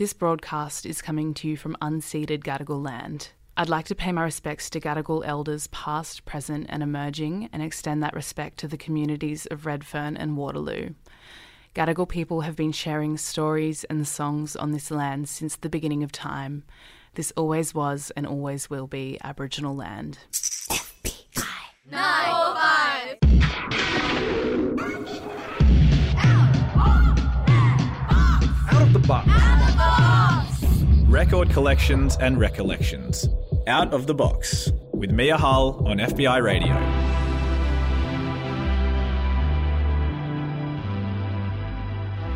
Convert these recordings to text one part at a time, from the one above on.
This broadcast is coming to you from unceded Gadigal land. I'd like to pay my respects to Gadigal elders past, present, and emerging, and extend that respect to the communities of Redfern and Waterloo. Gadigal people have been sharing stories and songs on this land since the beginning of time. This always was and always will be Aboriginal land. Nine. Out of the box. Record collections and recollections. Out of the box with Mia Hull on FBI Radio.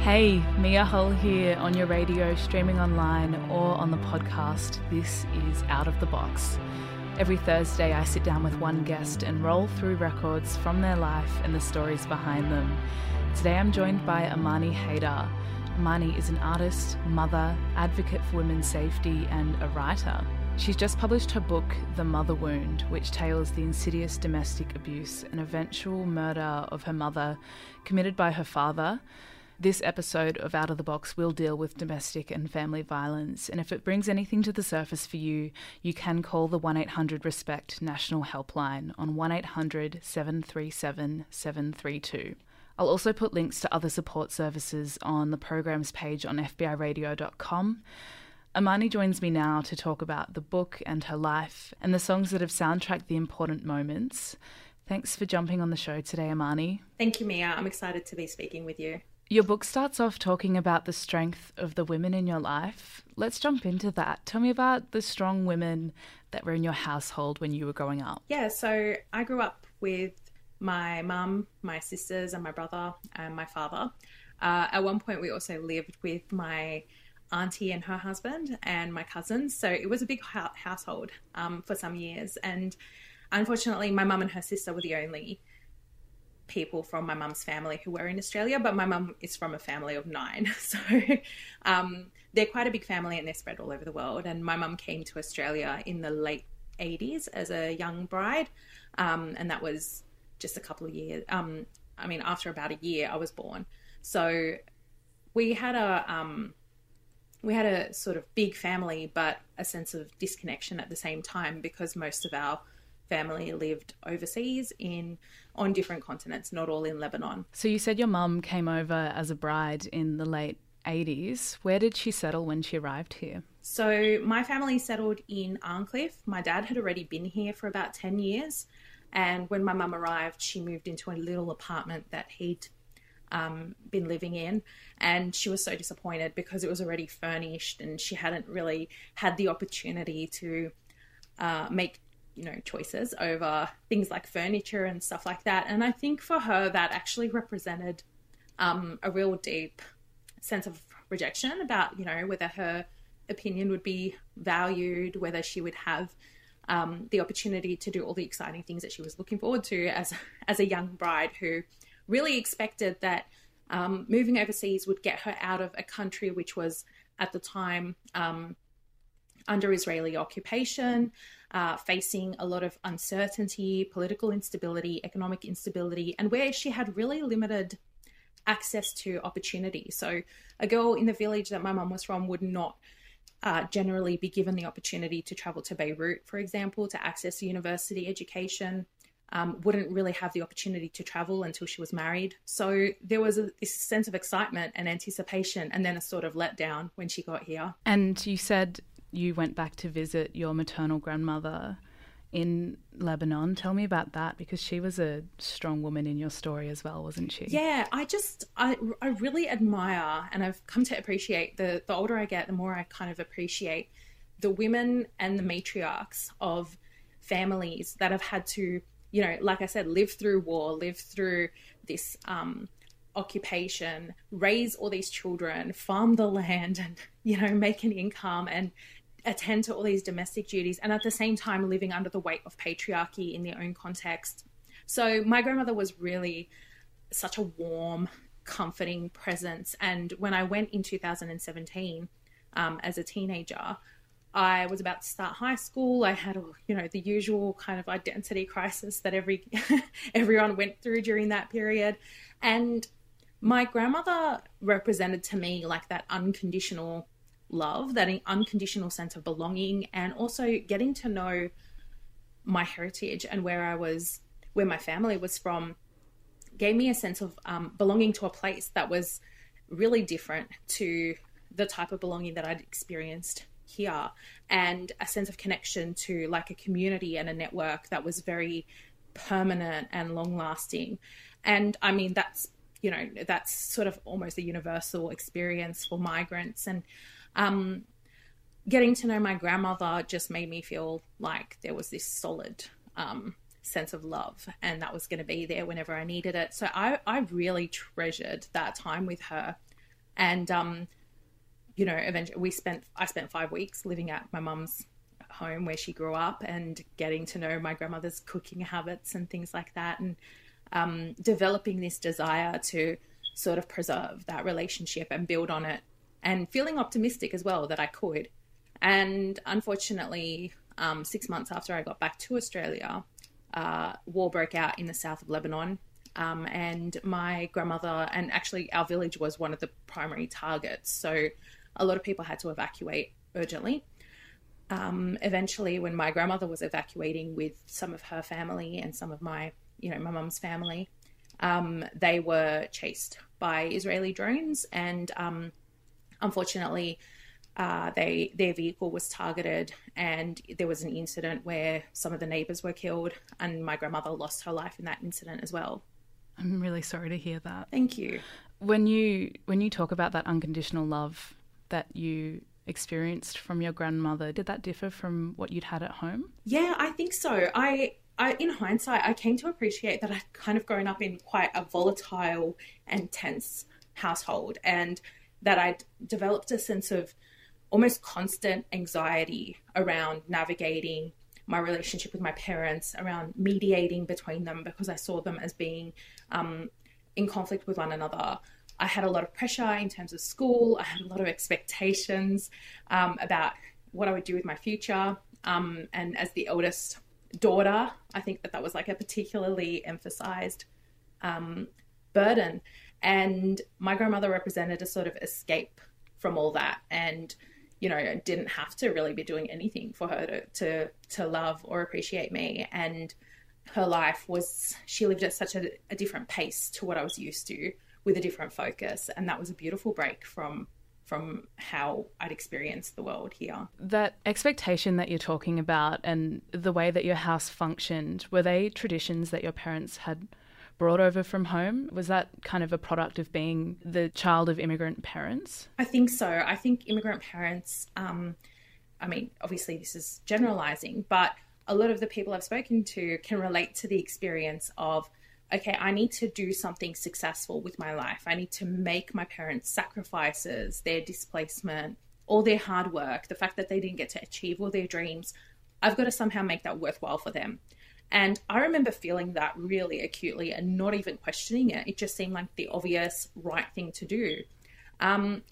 Hey, Mia Hull here on your radio, streaming online, or on the podcast. This is Out of the Box. Every Thursday, I sit down with one guest and roll through records from their life and the stories behind them. Today, I'm joined by Amani Haydar. Amani is an artist, mother, advocate for women's safety, and a writer. She's just published her book, The Mother Wound, which tales the insidious domestic abuse and eventual murder of her mother committed by her father. This episode of Out of the Box will deal with domestic and family violence, and if it brings anything to the surface for you, you can call the 1 800 RESPECT national helpline on 1 800 737 732. I'll also put links to other support services on the program's page on FBIRadio.com. Amani joins me now to talk about the book and her life and the songs that have soundtracked the important moments. Thanks for jumping on the show today, Amani. Thank you, Mia. I'm excited to be speaking with you. Your book starts off talking about the strength of the women in your life. Let's jump into that. Tell me about the strong women that were in your household when you were growing up. Yeah, so I grew up with my mum, my sisters, and my brother, and my father. Uh, at one point, we also lived with my auntie and her husband and my cousins. So it was a big ho- household um, for some years. And unfortunately, my mum and her sister were the only people from my mum's family who were in Australia, but my mum is from a family of nine. So um, they're quite a big family and they're spread all over the world. And my mum came to Australia in the late 80s as a young bride. Um, and that was just a couple of years. Um, I mean, after about a year, I was born. So we had a. Um, we had a sort of big family, but a sense of disconnection at the same time because most of our family lived overseas in on different continents, not all in Lebanon. So you said your mum came over as a bride in the late 80s. Where did she settle when she arrived here? So my family settled in Arncliffe. My dad had already been here for about 10 years. And when my mum arrived, she moved into a little apartment that he'd um, been living in. And she was so disappointed because it was already furnished and she hadn't really had the opportunity to uh, make you know choices over things like furniture and stuff like that and i think for her that actually represented um, a real deep sense of rejection about you know whether her opinion would be valued whether she would have um, the opportunity to do all the exciting things that she was looking forward to as as a young bride who really expected that um, moving overseas would get her out of a country which was at the time um, under Israeli occupation, uh, facing a lot of uncertainty, political instability, economic instability, and where she had really limited access to opportunity. So, a girl in the village that my mum was from would not uh, generally be given the opportunity to travel to Beirut, for example, to access university education. Um, wouldn't really have the opportunity to travel until she was married. So there was a, this sense of excitement and anticipation, and then a sort of letdown when she got here. And you said you went back to visit your maternal grandmother in Lebanon. Tell me about that because she was a strong woman in your story as well, wasn't she? Yeah, I just I, I really admire and I've come to appreciate the the older I get, the more I kind of appreciate the women and the matriarchs of families that have had to, you know, like I said, live through war, live through this um, occupation, raise all these children, farm the land, and you know, make an income and attend to all these domestic duties and at the same time living under the weight of patriarchy in their own context. So my grandmother was really such a warm, comforting presence. And when I went in 2017 um, as a teenager, I was about to start high school. I had, you know, the usual kind of identity crisis that every everyone went through during that period, and my grandmother represented to me like that unconditional love, that unconditional sense of belonging, and also getting to know my heritage and where I was, where my family was from, gave me a sense of um, belonging to a place that was really different to the type of belonging that I'd experienced here, and a sense of connection to like a community and a network that was very permanent and long lasting. And I mean, that's you know that's sort of almost a universal experience for migrants and um, getting to know my grandmother just made me feel like there was this solid um, sense of love and that was going to be there whenever I needed it. So I, I really treasured that time with her. And, um, you know, eventually we spent, I spent five weeks living at my mum's home where she grew up and getting to know my grandmother's cooking habits and things like that. And um, developing this desire to sort of preserve that relationship and build on it and feeling optimistic as well that I could. And unfortunately, um, six months after I got back to Australia, uh, war broke out in the south of Lebanon. Um, and my grandmother, and actually our village was one of the primary targets. So a lot of people had to evacuate urgently. Um, eventually, when my grandmother was evacuating with some of her family and some of my, you know, my mum's family, um, they were chased by Israeli drones and um, unfortunately, uh, they their vehicle was targeted, and there was an incident where some of the neighbours were killed, and my grandmother lost her life in that incident as well. I'm really sorry to hear that. Thank you. When you when you talk about that unconditional love that you experienced from your grandmother, did that differ from what you'd had at home? Yeah, I think so. I I, in hindsight, I came to appreciate that I'd kind of grown up in quite a volatile and tense household, and that I'd developed a sense of almost constant anxiety around navigating my relationship with my parents, around mediating between them because I saw them as being um, in conflict with one another. I had a lot of pressure in terms of school. I had a lot of expectations um, about what I would do with my future. Um, and as the eldest daughter, I think that that was like a particularly emphasized um, burden. And my grandmother represented a sort of escape from all that and, you know, didn't have to really be doing anything for her to, to, to love or appreciate me. And her life was, she lived at such a, a different pace to what I was used to with a different focus. And that was a beautiful break from from how I'd experienced the world here. That expectation that you're talking about and the way that your house functioned, were they traditions that your parents had brought over from home? Was that kind of a product of being the child of immigrant parents? I think so. I think immigrant parents, um, I mean, obviously this is generalizing, but a lot of the people I've spoken to can relate to the experience of okay, I need to do something successful with my life. I need to make my parents' sacrifices, their displacement, all their hard work, the fact that they didn't get to achieve all their dreams. I've got to somehow make that worthwhile for them. And I remember feeling that really acutely and not even questioning it. It just seemed like the obvious right thing to do. Um,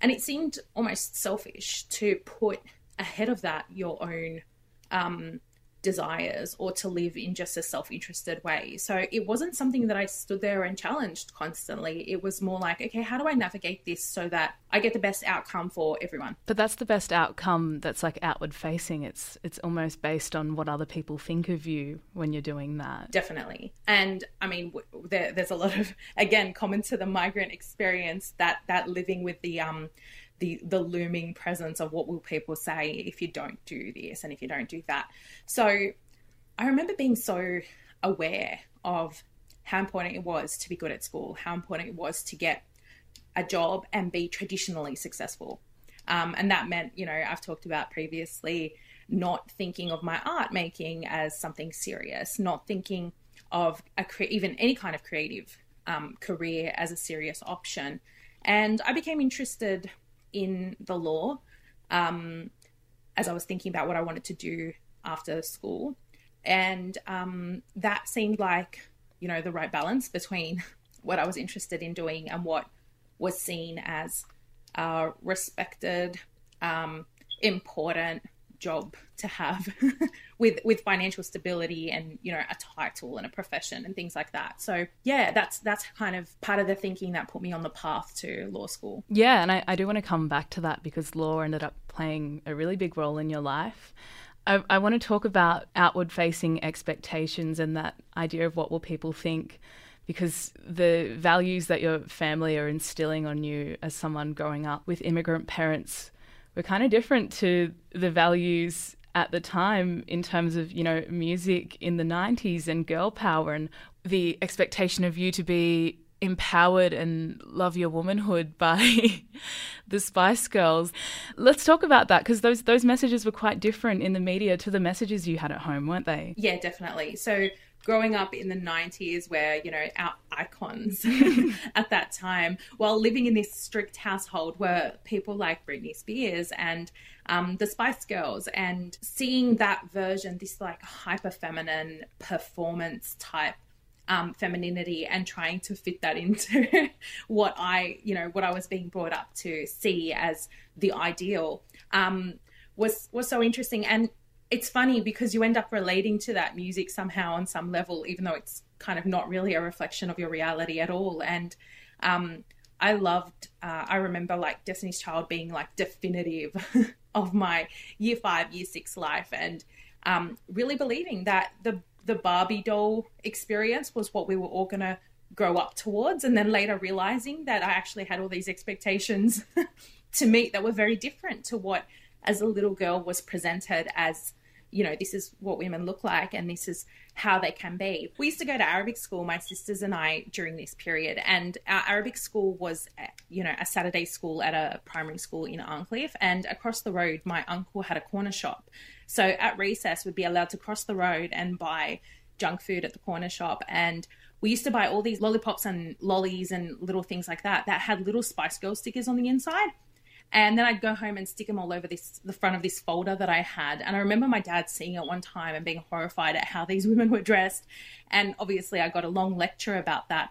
and it seemed almost selfish to put ahead of that your own um, desires or to live in just a self interested way. So it wasn't something that I stood there and challenged constantly. It was more like, okay, how do I navigate this so that I get the best outcome for everyone? But that's the best outcome that's like outward facing. It's it's almost based on what other people think of you when you're doing that. Definitely. And I mean, there, there's a lot of again common to the migrant experience that that living with the um the the looming presence of what will people say if you don't do this and if you don't do that. So I remember being so aware of how important it was to be good at school, how important it was to get a job and be traditionally successful. Um, and that meant, you know, I've talked about previously not thinking of my art making as something serious, not thinking of a cre- even any kind of creative um, career as a serious option. And I became interested in the law um, as I was thinking about what I wanted to do after school. And um, that seemed like, you know, the right balance between what I was interested in doing and what was seen as uh, respected, um, important, job to have with with financial stability and you know a title and a profession and things like that. So yeah, that's that's kind of part of the thinking that put me on the path to law school. Yeah, and I, I do want to come back to that because law ended up playing a really big role in your life. I, I want to talk about outward facing expectations and that idea of what will people think because the values that your family are instilling on you as someone growing up with immigrant parents were kind of different to the values at the time in terms of you know music in the 90s and girl power and the expectation of you to be empowered and love your womanhood by the Spice Girls. Let's talk about that because those those messages were quite different in the media to the messages you had at home, weren't they? Yeah, definitely. So growing up in the 90s where you know our icons at that time while living in this strict household were people like britney spears and um, the spice girls and seeing that version this like hyper feminine performance type um, femininity and trying to fit that into what I, you know, what I was being brought up to see as the ideal um, was was so interesting. And it's funny because you end up relating to that music somehow on some level, even though it's kind of not really a reflection of your reality at all. And um, I loved, uh, I remember like Destiny's Child being like definitive of my year five, year six life, and um, really believing that the the Barbie doll experience was what we were all going to grow up towards. And then later realizing that I actually had all these expectations to meet that were very different to what, as a little girl, was presented as, you know, this is what women look like and this is how they can be. We used to go to Arabic school, my sisters and I, during this period. And our Arabic school was, eh, you know, a Saturday school at a primary school in Arncliffe. And across the road, my uncle had a corner shop. So at recess, we'd be allowed to cross the road and buy junk food at the corner shop. And we used to buy all these lollipops and lollies and little things like that that had little Spice Girl stickers on the inside. And then I'd go home and stick them all over this the front of this folder that I had. And I remember my dad seeing it one time and being horrified at how these women were dressed. And obviously, I got a long lecture about that.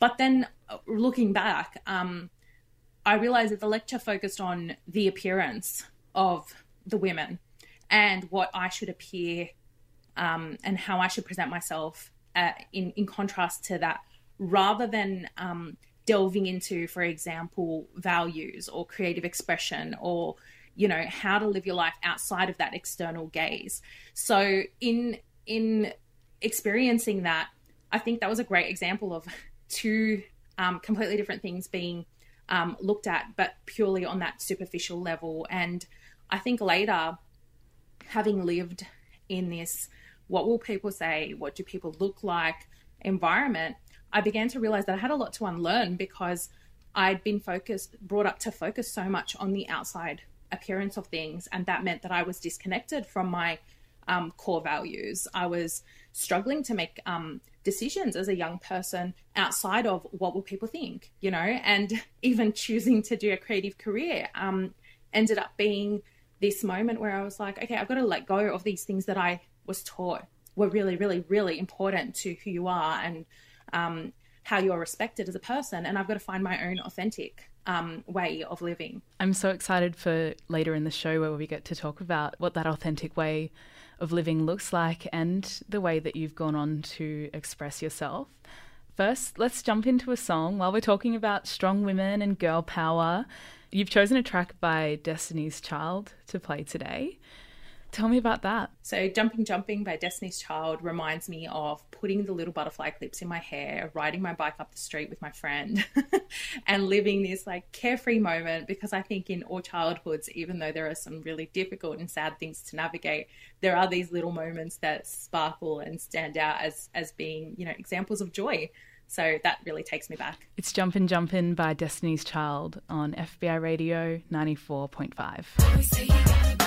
But then uh, looking back, um, I realized that the lecture focused on the appearance of the women and what I should appear um, and how I should present myself uh, in in contrast to that, rather than um, delving into, for example, values or creative expression or you know how to live your life outside of that external gaze. So in in experiencing that, I think that was a great example of two um, completely different things being um, looked at, but purely on that superficial level. And I think later having lived in this what will people say, what do people look like environment, I began to realize that I had a lot to unlearn because I'd been focused, brought up to focus so much on the outside appearance of things. And that meant that I was disconnected from my um, core values. I was struggling to make um, decisions as a young person outside of what will people think, you know, and even choosing to do a creative career um, ended up being this moment where I was like, okay, I've got to let go of these things that I was taught were really, really, really important to who you are and um, how you're respected as a person. And I've got to find my own authentic um, way of living. I'm so excited for later in the show where we get to talk about what that authentic way of living looks like and the way that you've gone on to express yourself. First, let's jump into a song while we're talking about strong women and girl power. You've chosen a track by Destiny's Child to play today. Tell me about that. So, Jumping Jumping by Destiny's Child reminds me of putting the little butterfly clips in my hair, riding my bike up the street with my friend, and living this like carefree moment because I think in all childhoods, even though there are some really difficult and sad things to navigate, there are these little moments that sparkle and stand out as as being, you know, examples of joy. So that really takes me back. It's Jumpin' Jumpin' by Destiny's Child on FBI Radio 94.5.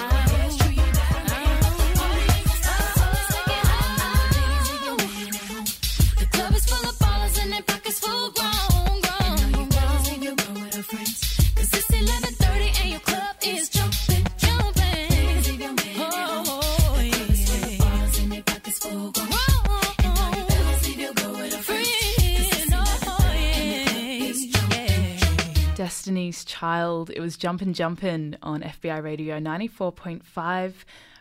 Destiny's Child. It was Jumpin' Jumpin' on FBI Radio 94.5.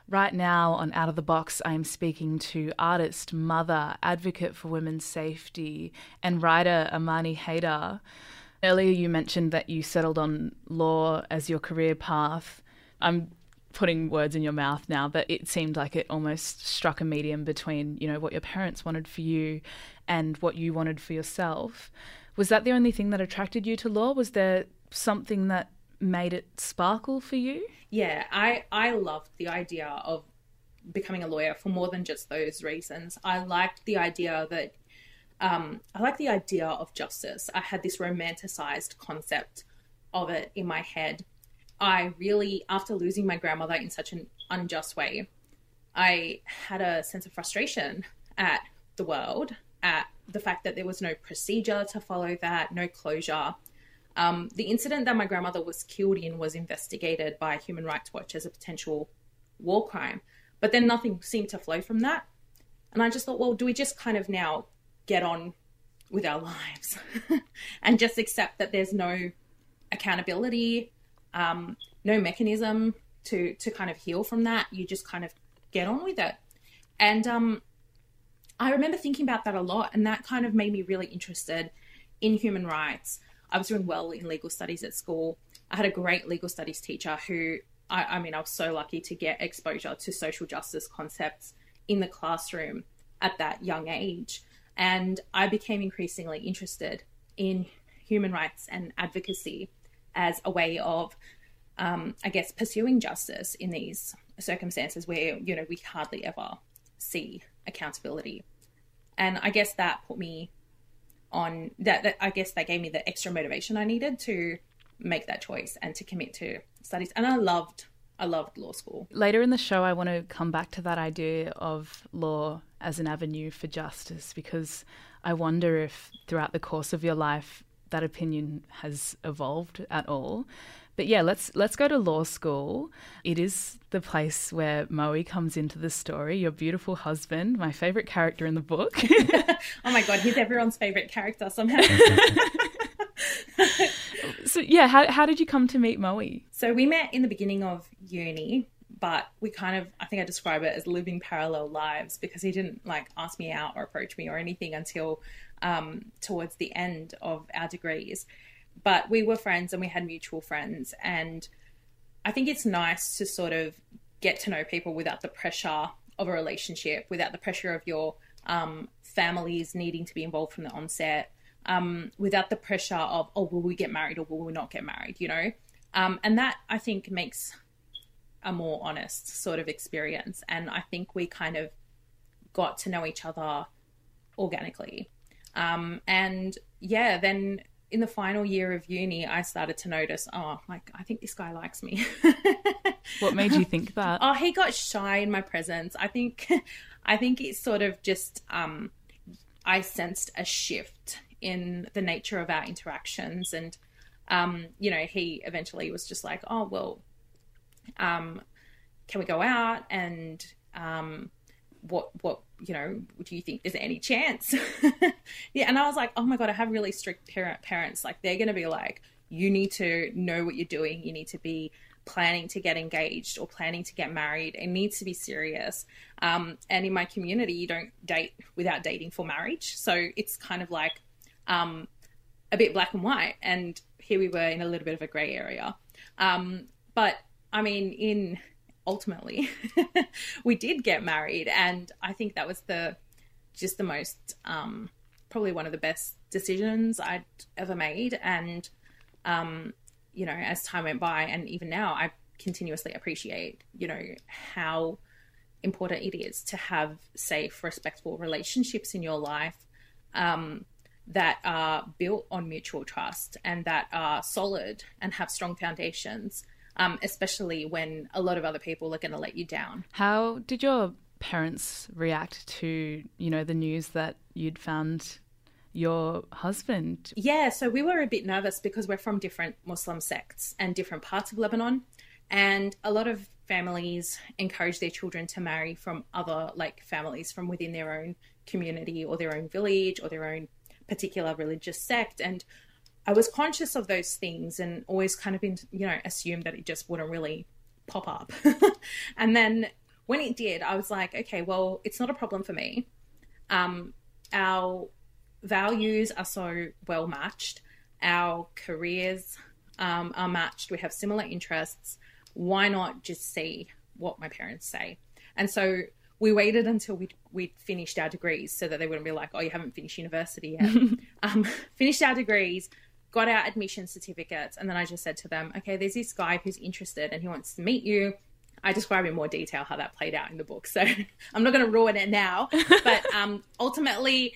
Right now on Out of the Box, I am speaking to artist, mother, advocate for women's safety, and writer Amani Haydar. Earlier, you mentioned that you settled on law as your career path. I'm putting words in your mouth now, but it seemed like it almost struck a medium between, you know, what your parents wanted for you and what you wanted for yourself. Was that the only thing that attracted you to law? Was there something that made it sparkle for you? Yeah, I I loved the idea of becoming a lawyer for more than just those reasons. I liked the idea that um, I like the idea of justice. I had this romanticized concept of it in my head. I really, after losing my grandmother in such an unjust way, I had a sense of frustration at the world, at the fact that there was no procedure to follow that, no closure. Um, the incident that my grandmother was killed in was investigated by Human Rights Watch as a potential war crime, but then nothing seemed to flow from that. And I just thought, well, do we just kind of now get on with our lives and just accept that there's no accountability, um, no mechanism to to kind of heal from that? You just kind of get on with it. And um, I remember thinking about that a lot, and that kind of made me really interested in human rights I was doing well in legal studies at school. I had a great legal studies teacher who, I, I mean, I was so lucky to get exposure to social justice concepts in the classroom at that young age. And I became increasingly interested in human rights and advocacy as a way of, um, I guess, pursuing justice in these circumstances where, you know, we hardly ever see accountability. And I guess that put me on that, that I guess that gave me the extra motivation I needed to make that choice and to commit to studies. And I loved I loved law school. Later in the show, I want to come back to that idea of law as an avenue for justice because I wonder if throughout the course of your life that opinion has evolved at all. But yeah, let's let's go to law school. It is the place where Moe comes into the story. Your beautiful husband, my favorite character in the book. oh my god, he's everyone's favorite character somehow. so yeah, how how did you come to meet Moe? So we met in the beginning of uni, but we kind of I think I describe it as living parallel lives because he didn't like ask me out or approach me or anything until um, towards the end of our degrees but we were friends and we had mutual friends. And I think it's nice to sort of get to know people without the pressure of a relationship, without the pressure of your um, families needing to be involved from the onset, um, without the pressure of, oh, will we get married or will we not get married, you know? Um, and that I think makes a more honest sort of experience. And I think we kind of got to know each other organically. Um, and yeah, then in the final year of uni, I started to notice, oh, like I think this guy likes me. what made you think that? Oh, he got shy in my presence. I think, I think it's sort of just, um, I sensed a shift in the nature of our interactions, and um, you know, he eventually was just like, oh well, um, can we go out and um, what what you know do you think is there any chance? Yeah and i was like oh my god i have really strict parent parents. Like they're going to be like you need to know what you're doing. You need to be planning to get engaged or planning to get married. It needs to be serious. Um, and in my community you don't date without dating for marriage. So it's kind of like um, a bit black and white. And here we were in a little bit of a gray area. Um, but i mean in ultimately we did get married and i think that was the just the most um, probably one of the best decisions i'd ever made. And um, you know as time went by and even now i continuously appreciate you know how important it is to have safe respectful relationships in your life um, that are built on mutual trust and that are solid and have strong foundations um, especially when a lot of other people are going to let you down. How did your parents react to, you know, the news that you'd found your husband? Yeah, so we were a bit nervous because we're from different Muslim sects and different parts of Lebanon. And a lot of families encourage their children to marry from other, like families from within their own community or their own village or their own particular religious sect. And I was conscious of those things and always kind of been, you know, assumed that it just wouldn't really pop up. and then when it did, I was like, okay, well, it's not a problem for me. Um, our values are so well matched, our careers um, are matched, we have similar interests. Why not just see what my parents say? And so we waited until we'd, we'd finished our degrees so that they wouldn't be like, oh, you haven't finished university yet. um, finished our degrees, got our admission certificates, and then I just said to them, okay, there's this guy who's interested and he wants to meet you. I describe in more detail how that played out in the book, so I'm not going to ruin it now. But um, ultimately,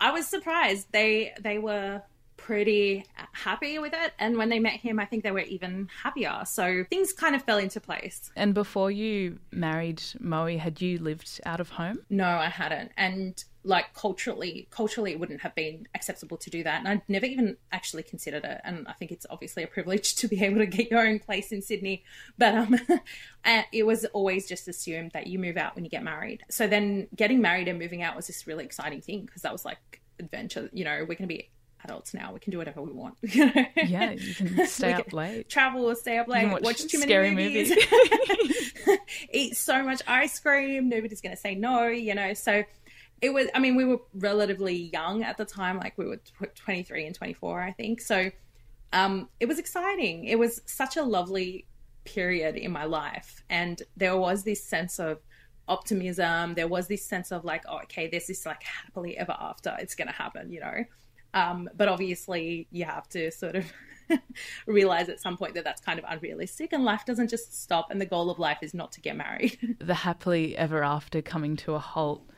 I was surprised. They they were pretty happy with it. And when they met him, I think they were even happier. So things kind of fell into place. And before you married Moe, had you lived out of home? No, I hadn't. And like culturally, culturally, it wouldn't have been acceptable to do that. And I'd never even actually considered it. And I think it's obviously a privilege to be able to get your own place in Sydney. But um, it was always just assumed that you move out when you get married. So then getting married and moving out was this really exciting thing because that was like adventure. You know, we're going to be adults now. We can do whatever we want. You know? yeah, you can stay up late, travel, stay up late, watch, watch, too many movies, movies. eat so much ice cream. Nobody's going to say no. You know, so it was. I mean, we were relatively young at the time. Like we were twenty three and twenty four, I think. So um, it was exciting. It was such a lovely period in my life, and there was this sense of optimism. There was this sense of like, oh, okay, there's this like happily ever after. It's going to happen, you know. Um, but obviously, you have to sort of realize at some point that that's kind of unrealistic and life doesn't just stop and the goal of life is not to get married. the happily ever after coming to a halt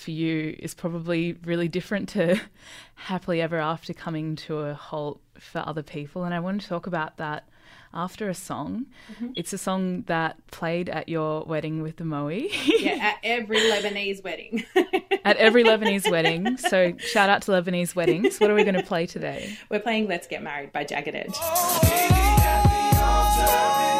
for you is probably really different to happily ever after coming to a halt for other people. And I want to talk about that after a song. Mm-hmm. It's a song that played at your wedding with the Moe. yeah, at every Lebanese wedding. at every Lebanese wedding. So shout out to Lebanese weddings. What are we going to play today? We're playing Let's Get Married by Jagged Edge. Oh,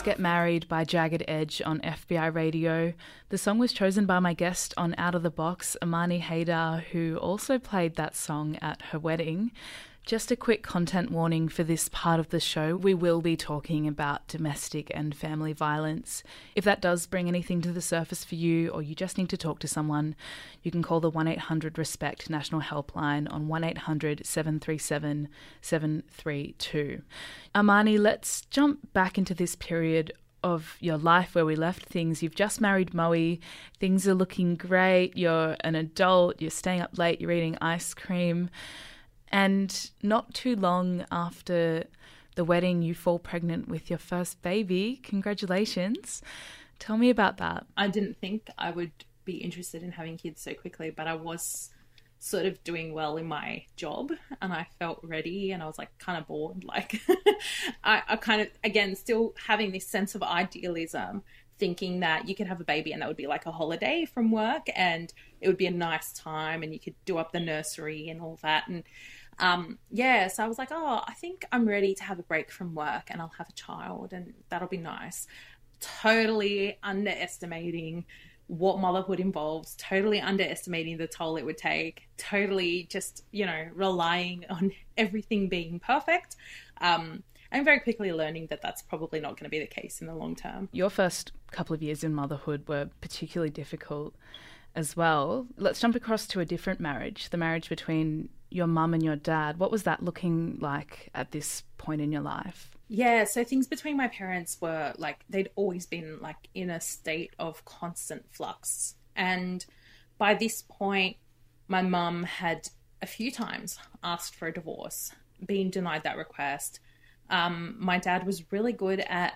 Let's Get Married by Jagged Edge on FBI Radio. The song was chosen by my guest on Out of the Box, Amani Haydar, who also played that song at her wedding. Just a quick content warning for this part of the show. We will be talking about domestic and family violence. If that does bring anything to the surface for you, or you just need to talk to someone, you can call the 1 800 RESPECT National Helpline on 1 800 737 732. Amani, let's jump back into this period of your life where we left things. You've just married Moe, things are looking great, you're an adult, you're staying up late, you're eating ice cream. And not too long after the wedding, you fall pregnant with your first baby. Congratulations. Tell me about that. I didn't think I would be interested in having kids so quickly, but I was sort of doing well in my job and I felt ready and I was like kind of bored. Like, I, I kind of, again, still having this sense of idealism, thinking that you could have a baby and that would be like a holiday from work and it would be a nice time and you could do up the nursery and all that. And um, yeah, so I was like, oh, I think I'm ready to have a break from work and I'll have a child and that'll be nice. Totally underestimating what motherhood involves, totally underestimating the toll it would take, totally just, you know, relying on everything being perfect. Um, I'm very quickly learning that that's probably not going to be the case in the long term. Your first couple of years in motherhood were particularly difficult as well. Let's jump across to a different marriage, the marriage between your mum and your dad. What was that looking like at this point in your life? Yeah, so things between my parents were like they'd always been like in a state of constant flux. And by this point, my mum had a few times asked for a divorce, been denied that request. Um, my dad was really good at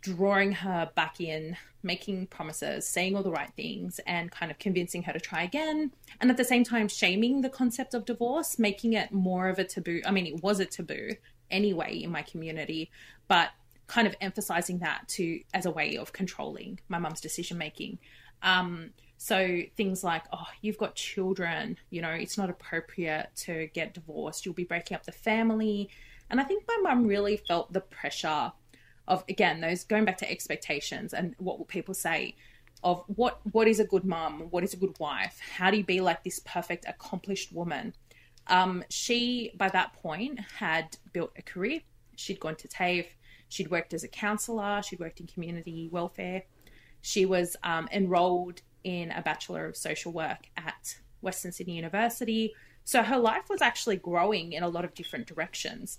drawing her back in, making promises, saying all the right things, and kind of convincing her to try again. And at the same time, shaming the concept of divorce, making it more of a taboo. I mean, it was a taboo anyway in my community, but kind of emphasizing that to as a way of controlling my mum's decision making. Um, so things like, oh, you've got children, you know, it's not appropriate to get divorced. You'll be breaking up the family. And I think my mum really felt the pressure of again those going back to expectations and what will people say of what what is a good mum, what is a good wife, how do you be like this perfect accomplished woman. Um, she by that point had built a career. She'd gone to TAFE. She'd worked as a counsellor. She'd worked in community welfare. She was um, enrolled in a Bachelor of Social Work at Western Sydney University. So her life was actually growing in a lot of different directions.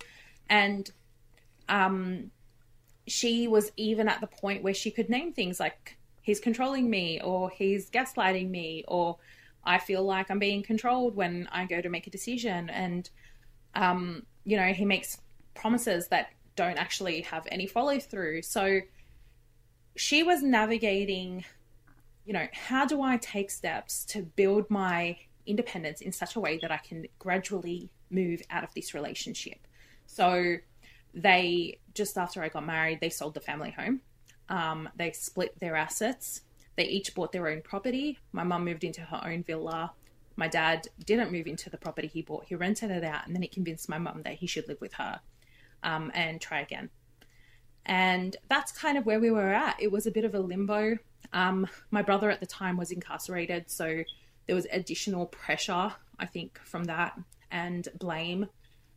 And um, she was even at the point where she could name things like, he's controlling me, or he's gaslighting me, or I feel like I'm being controlled when I go to make a decision. And, um, you know, he makes promises that don't actually have any follow through. So she was navigating you know, how do I take steps to build my independence in such a way that I can gradually move out of this relationship? So they, just after I got married, they sold the family home. Um, they split their assets. They each bought their own property. My mum moved into her own villa. My dad didn't move into the property he bought. He rented it out and then he convinced my mum that he should live with her um, and try again. And that's kind of where we were at. It was a bit of a limbo. Um, my brother at the time was incarcerated, so there was additional pressure, I think, from that and blame.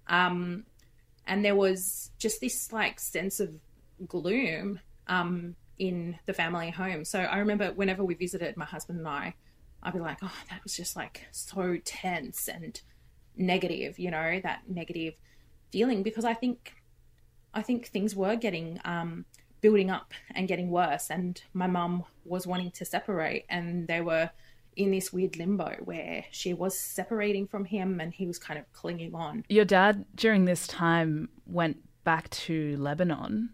Um, and there was just this like sense of gloom um, in the family home. So I remember whenever we visited, my husband and I, I'd be like, oh, that was just like so tense and negative, you know, that negative feeling because I think I think things were getting um, building up and getting worse. And my mum was wanting to separate, and they were in this weird limbo where she was separating from him and he was kind of clinging on. Your dad, during this time, went back to Lebanon.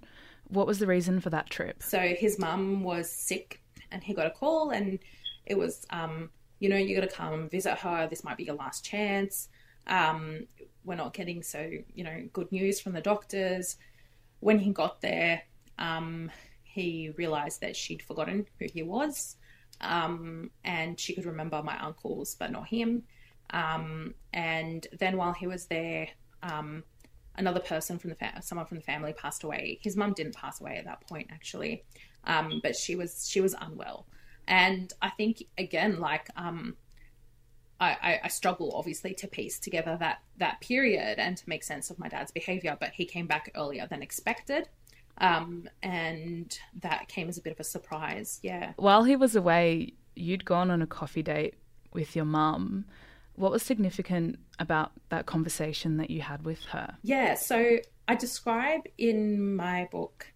What was the reason for that trip? So his mum was sick and he got a call, and it was, um, you know, you got to come visit her. This might be your last chance. Um, we're not getting so, you know, good news from the doctors when he got there, um, he realized that she'd forgotten who he was. Um, and she could remember my uncles, but not him. Um, and then while he was there, um, another person from the fa- someone from the family passed away. His mum didn't pass away at that point, actually, um, but she was she was unwell. And I think again, like um, I, I, struggle obviously to piece together that that period and to make sense of my dad's behavior. But he came back earlier than expected. Um, and that came as a bit of a surprise. Yeah. While he was away, you'd gone on a coffee date with your mum. What was significant about that conversation that you had with her? Yeah, so I describe in my book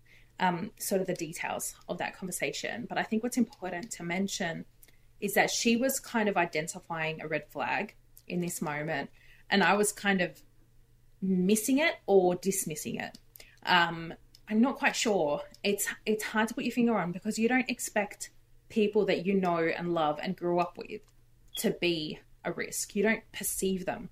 um, sort of the details of that conversation, but I think what's important to mention is that she was kind of identifying a red flag in this moment, and I was kind of missing it or dismissing it. Um, I'm not quite sure. It's it's hard to put your finger on because you don't expect people that you know and love and grew up with to be a risk. You don't perceive them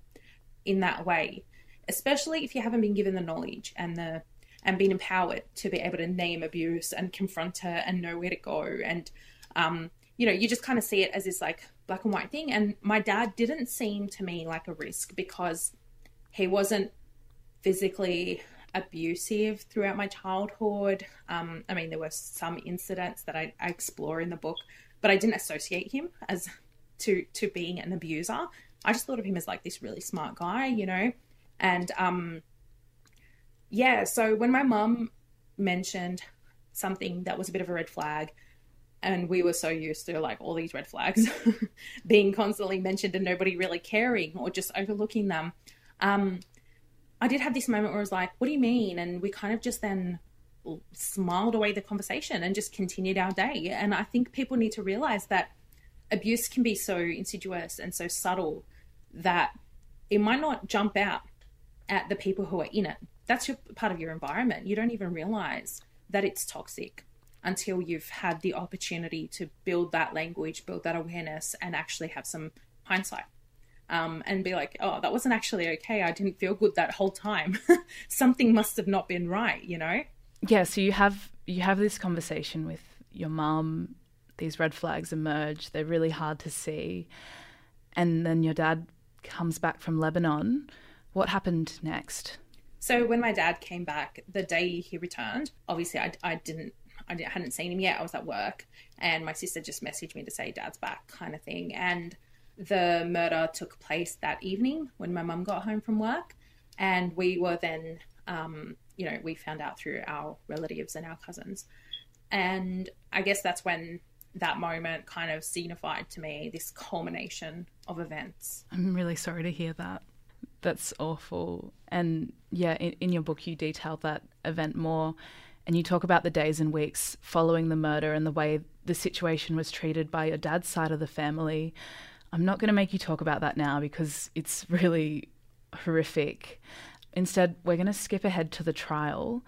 in that way, especially if you haven't been given the knowledge and the and been empowered to be able to name abuse and confront her and know where to go and um, you know, you just kind of see it as this like black and white thing. And my dad didn't seem to me like a risk because he wasn't physically abusive throughout my childhood. Um, I mean, there were some incidents that I, I, explore in the book, but I didn't associate him as to to being an abuser. I just thought of him as like this really smart guy, you know. And um, yeah, so when my mum mentioned something that was a bit of a red flag, and we were so used to like all these red flags being constantly mentioned and nobody really caring or just overlooking them um, i did have this moment where i was like what do you mean? And we kind of just then smiled away the conversation and just continued our day. And i think people need to realize that abuse can be so insidious and so subtle that it might not jump out at the people who are in it. That's your part of your environment. You don't even realize that it's toxic until you've had the opportunity to build that language, build that awareness, and actually have some hindsight. Um, and be like, oh, that wasn't actually okay. I didn't feel good that whole time. Something must have not been right, you know? yeah, so you have you have this conversation with your mum. These red flags emerge. They're really hard to see, and then your dad comes back from Lebanon. What happened next? So when my dad came back, the day he returned, obviously I, I didn't I hadn't seen him yet. I was at work, and my sister just messaged me to say dad's back, kind of thing. And the murder took place that evening when my mum got home from work, and we were then, um, you know, we found out through our relatives and our cousins, and I guess that's when that moment kind of signified to me this culmination of events. I'm really sorry to hear that. That's awful. And yeah, in, in your book, you detail that event more and you talk about the days and weeks following the murder and the way the situation was treated by your dad's side of the family. I'm not going to make you talk about that now because it's really horrific. Instead, we're going to skip ahead to the trial.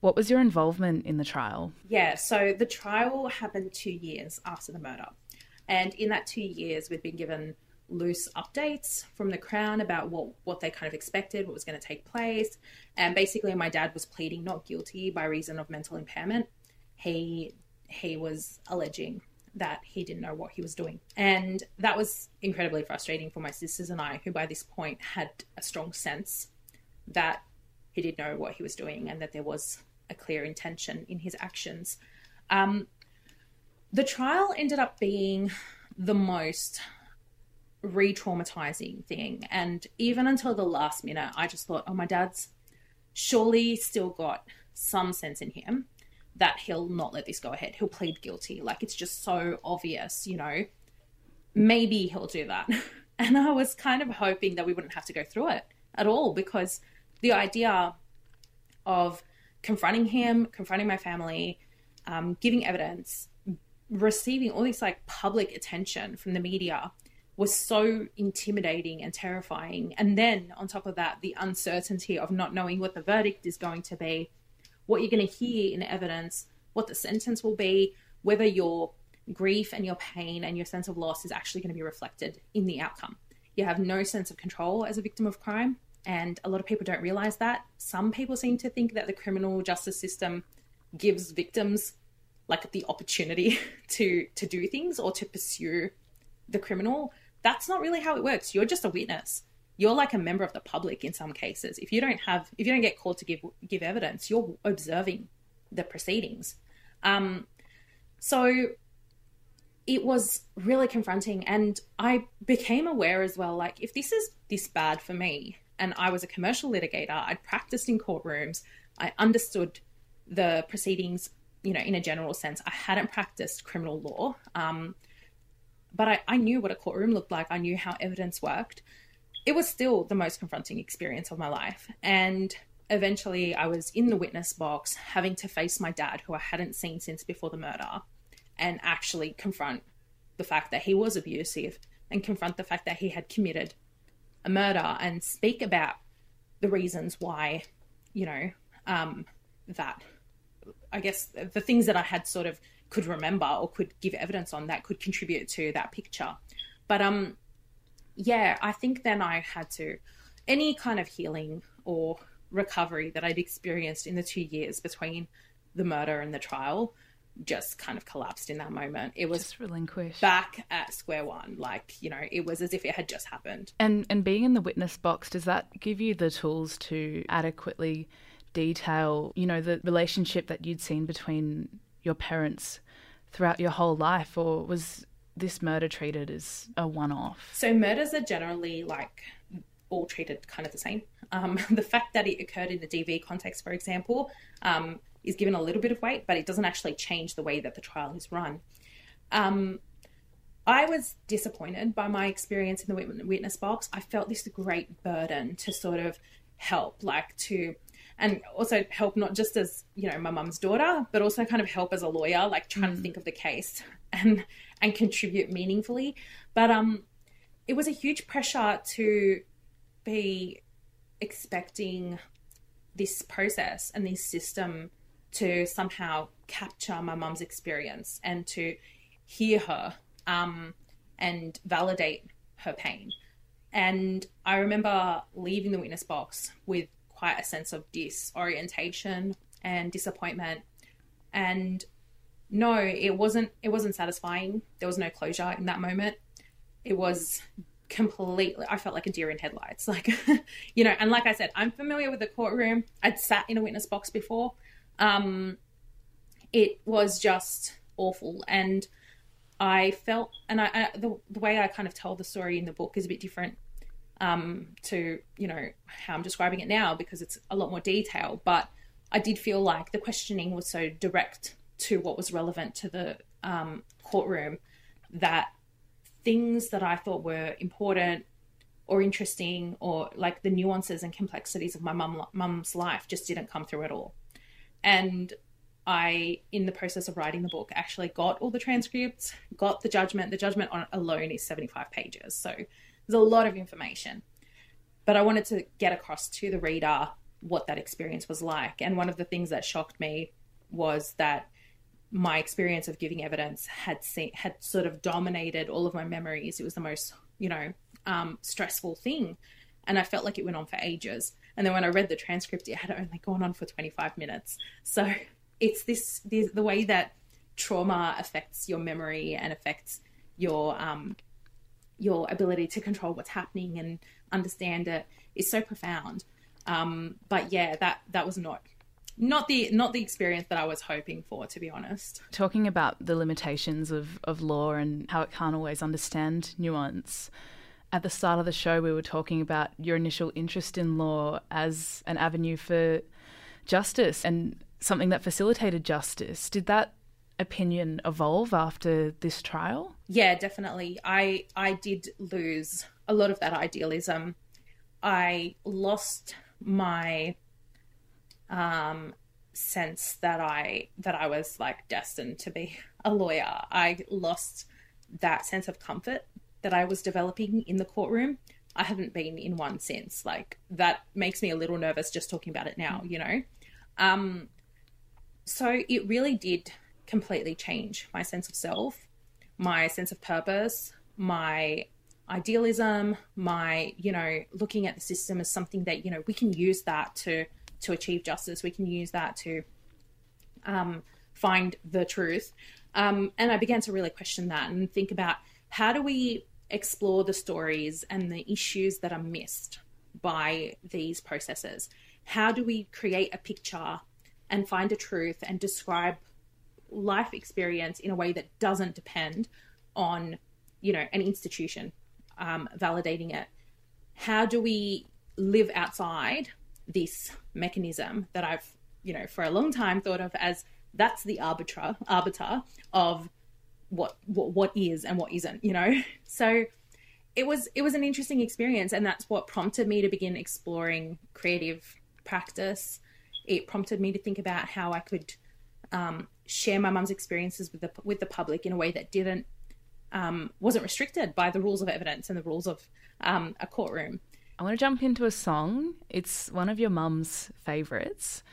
What was your involvement in the trial? Yeah, so the trial happened two years after the murder. And in that two years, we've been given loose updates from the Crown about what, what they kind of expected, what was going to take place. And basically, my dad was pleading not guilty by reason of mental impairment. He he was alleging that he didn't know what he was doing. And that was incredibly frustrating for my sisters and I, who by this point had a strong sense that he did know what he was doing and that there was a clear intention in his actions. Um, the trial ended up being the most re traumatizing thing. And even until the last minute, I just thought, oh, my dad's surely still got some sense in him that he'll not let this go ahead. He'll plead guilty. Like it's just so obvious, you know. Maybe he'll do that. And I was kind of hoping that we wouldn't have to go through it at all because the idea of confronting him, confronting my family, um, giving evidence, receiving all this like public attention from the media was so intimidating and terrifying. And then on top of that, the uncertainty of not knowing what the verdict is going to be, what you're going to hear in evidence, what the sentence will be, whether your grief and your pain and your sense of loss is actually going to be reflected in the outcome. You have no sense of control as a victim of crime. And a lot of people don't realize that. Some people seem to think that the criminal justice system gives victims like the opportunity to to do things or to pursue the criminal that's not really how it works. You're just a witness. You're like a member of the public in some cases. If you don't have, if you don't get called to give give evidence, you're observing the proceedings. Um, so it was really confronting, and I became aware as well. Like, if this is this bad for me, and I was a commercial litigator, I'd practiced in courtrooms, I understood the proceedings, you know, in a general sense. I hadn't practiced criminal law. Um, but I, I knew what a courtroom looked like. I knew how evidence worked. It was still the most confronting experience of my life. And eventually, I was in the witness box having to face my dad, who I hadn't seen since before the murder, and actually confront the fact that he was abusive and confront the fact that he had committed a murder and speak about the reasons why, you know, um, that I guess the things that I had sort of could remember or could give evidence on that could contribute to that picture. But um, yeah, I think then I had to any kind of healing or recovery that I'd experienced in the two years between the murder and the trial just kind of collapsed in that moment. It was just relinquished. Back at square one. Like, you know, it was as if it had just happened. And and being in the witness box, does that give you the tools to adequately detail, you know, the relationship that you'd seen between your parents throughout your whole life, or was this murder treated as a one off? So, murders are generally like all treated kind of the same. Um, the fact that it occurred in the DV context, for example, um, is given a little bit of weight, but it doesn't actually change the way that the trial is run. Um, I was disappointed by my experience in the witness box. I felt this great burden to sort of help, like to and also help not just as you know my mum's daughter but also kind of help as a lawyer like trying mm. to think of the case and and contribute meaningfully but um it was a huge pressure to be expecting this process and this system to somehow capture my mum's experience and to hear her um, and validate her pain. And I remember leaving the witness box with quite a sense of disorientation and disappointment. And no, it wasn't it wasn't satisfying. There was no closure in that moment. It was completely I felt like a deer in headlights. Like you know, and like I said, I'm familiar with the courtroom. I'd sat in a witness box before. Um it was just awful and I felt, and I, I the, the way I kind of tell the story in the book is a bit different um, to you know how I'm describing it now because it's a lot more detail. But I did feel like the questioning was so direct to what was relevant to the um, courtroom that things that I thought were important or interesting or like the nuances and complexities of my mum mum's life just didn't come through at all. And I, in the process of writing the book, actually got all the transcripts, got the judgment. The judgment on alone is 75 pages. So there's a lot of information. But I wanted to get across to the reader what that experience was like. And one of the things that shocked me was that my experience of giving evidence had seen, had sort of dominated all of my memories. It was the most, you know, um, stressful thing. And I felt like it went on for ages. And then when I read the transcript, it had only gone on for 25 minutes. So it's this, this the way that trauma affects your memory and affects your um, your ability to control what's happening and understand it is so profound. Um, but yeah, that that was not not the not the experience that I was hoping for, to be honest. Talking about the limitations of, of law and how it can't always understand nuance. At the start of the show, we were talking about your initial interest in law as an avenue for justice and something that facilitated justice. Did that opinion evolve after this trial? Yeah, definitely. I I did lose a lot of that idealism. I lost my um sense that I that I was like destined to be a lawyer. I lost that sense of comfort that I was developing in the courtroom. I haven't been in one since. Like that makes me a little nervous just talking about it now, you know. Um so it really did completely change my sense of self, my sense of purpose, my idealism, my, you know, looking at the system as something that, you know, we can use that to to achieve justice. We can use that to um, find the truth. Um, and I began to really question that and think about how do we explore the stories and the issues that are missed by these processes? How do we create a picture and find a truth and describe life experience in a way that doesn't depend on you know an institution um, validating it how do we live outside this mechanism that i've you know for a long time thought of as that's the arbiter arbiter of what what what is and what isn't you know so it was it was an interesting experience and that's what prompted me to begin exploring creative practice it prompted me to think about how I could um, share my mum's experiences with the with the public in a way that didn't um, wasn't restricted by the rules of evidence and the rules of um, a courtroom. I want to jump into a song. It's one of your mum's favorites.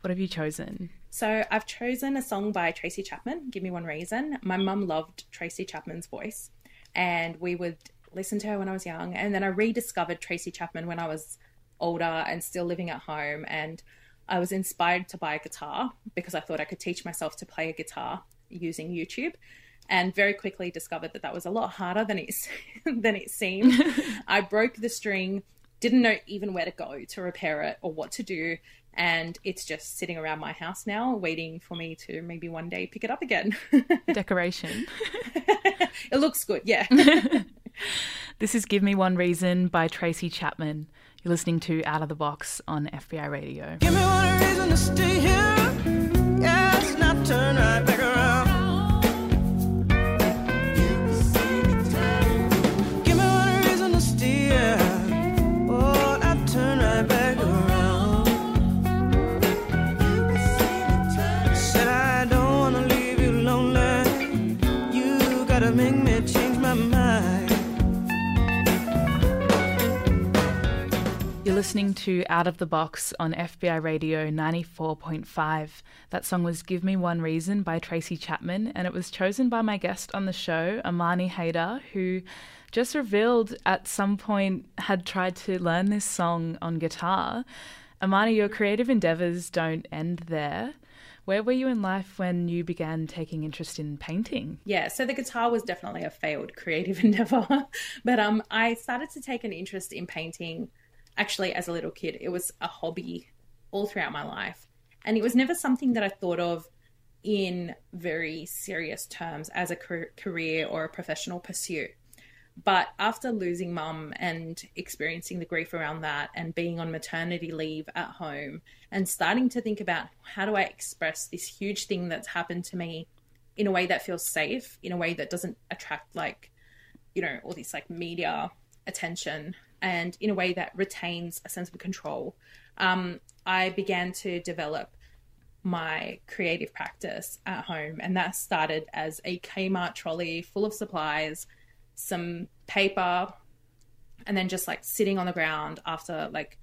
What have you chosen? So I've chosen a song by Tracy Chapman. Give me one reason. My mum loved Tracy Chapman's voice, and we would listen to her when I was young. And then I rediscovered Tracy Chapman when I was older and still living at home. And I was inspired to buy a guitar because I thought I could teach myself to play a guitar using YouTube and very quickly discovered that that was a lot harder than it than it seemed. I broke the string, didn't know even where to go to repair it or what to do, and it's just sitting around my house now, waiting for me to maybe one day pick it up again. Decoration. it looks good, yeah. this is "Give Me One Reason" by Tracy Chapman. You're listening to Out of the Box on FBI Radio. Listening to Out of the Box on FBI Radio 94.5. That song was Give Me One Reason by Tracy Chapman, and it was chosen by my guest on the show, Amani Haydar, who just revealed at some point had tried to learn this song on guitar Amani, your creative endeavours don't end there. Where were you in life when you began taking interest in painting? Yeah, so the guitar was definitely a failed creative endeavor, but um, I started to take an interest in painting actually as a little kid. It was a hobby all throughout my life, and it was never something that I thought of in very serious terms as a career or a professional pursuit. But after losing mum and experiencing the grief around that and being on maternity leave at home and starting to think about how do I express this huge thing that's happened to me in a way that feels safe, in a way that doesn't attract like, you know, all this like media attention and in a way that retains a sense of control, um, I began to develop my creative practice at home. And that started as a Kmart trolley full of supplies some paper, and then just like sitting on the ground after like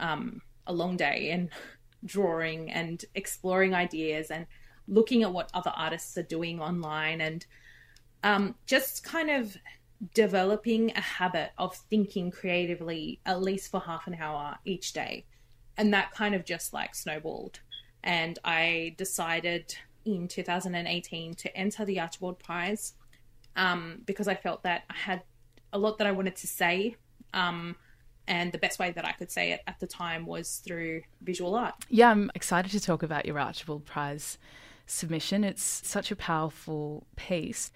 um, a long day and drawing and exploring ideas and looking at what other artists are doing online and um, just kind of developing a habit of thinking creatively at least for half an hour each day. And that kind of just like snowballed. And I decided in 2018 to enter the Archibald Prize um, because I felt that I had a lot that I wanted to say. Um, and the best way that I could say it at the time was through visual art. Yeah, I'm excited to talk about your Archibald Prize submission. It's such a powerful piece.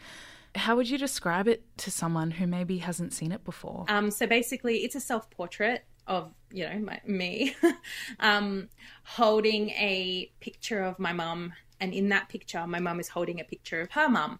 How would you describe it to someone who maybe hasn't seen it before? Um, so basically, it's a self portrait of you know my, me um, holding a picture of my mum, and in that picture, my mum is holding a picture of her mum.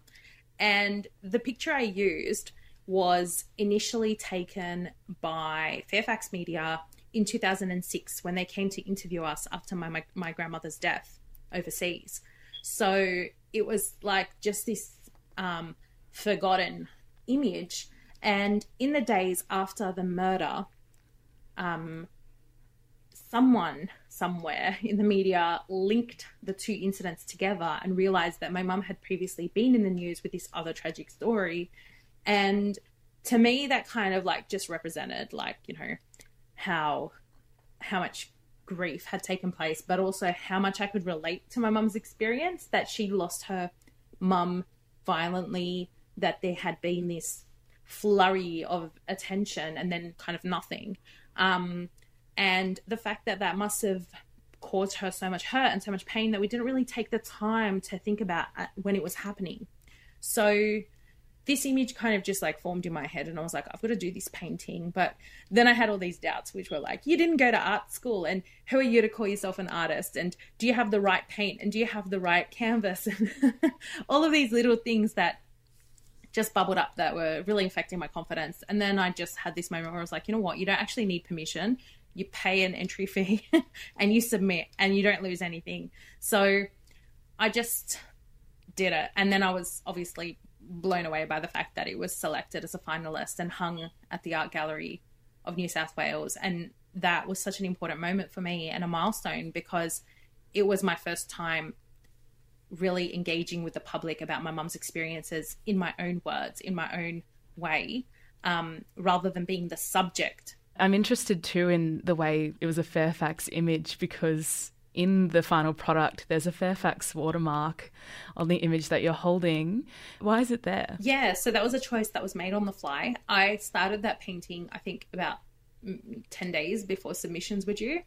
And the picture I used was initially taken by Fairfax Media in 2006 when they came to interview us after my, my, my grandmother's death overseas. So it was like just this um, forgotten image. And in the days after the murder, um, someone somewhere in the media linked the two incidents together and realized that my mum had previously been in the news with this other tragic story. And to me, that kind of like just represented like, you know, how how much grief had taken place, but also how much I could relate to my mum's experience that she lost her mum violently, that there had been this flurry of attention and then kind of nothing. Um, and the fact that that must have caused her so much hurt and so much pain that we didn't really take the time to think about when it was happening. So this image kind of just like formed in my head and I was like, I've got to do this painting. But then I had all these doubts, which were like, you didn't go to art school and who are you to call yourself an artist? And do you have the right paint? And do you have the right canvas? And all of these little things that just bubbled up that were really affecting my confidence. And then I just had this moment where I was like, you know what? You don't actually need permission you pay an entry fee and you submit and you don't lose anything. So I just did it. And then I was obviously blown away by the fact that it was selected as a finalist and hung at the Art Gallery of New South Wales. And that was such an important moment for me and a milestone because it was my first time really engaging with the public about my mum's experiences in my own words, in my own way, um, rather than being the subject I'm interested too in the way it was a Fairfax image because in the final product there's a Fairfax watermark on the image that you're holding. Why is it there? Yeah, so that was a choice that was made on the fly. I started that painting, I think, about mm, 10 days before submissions were due.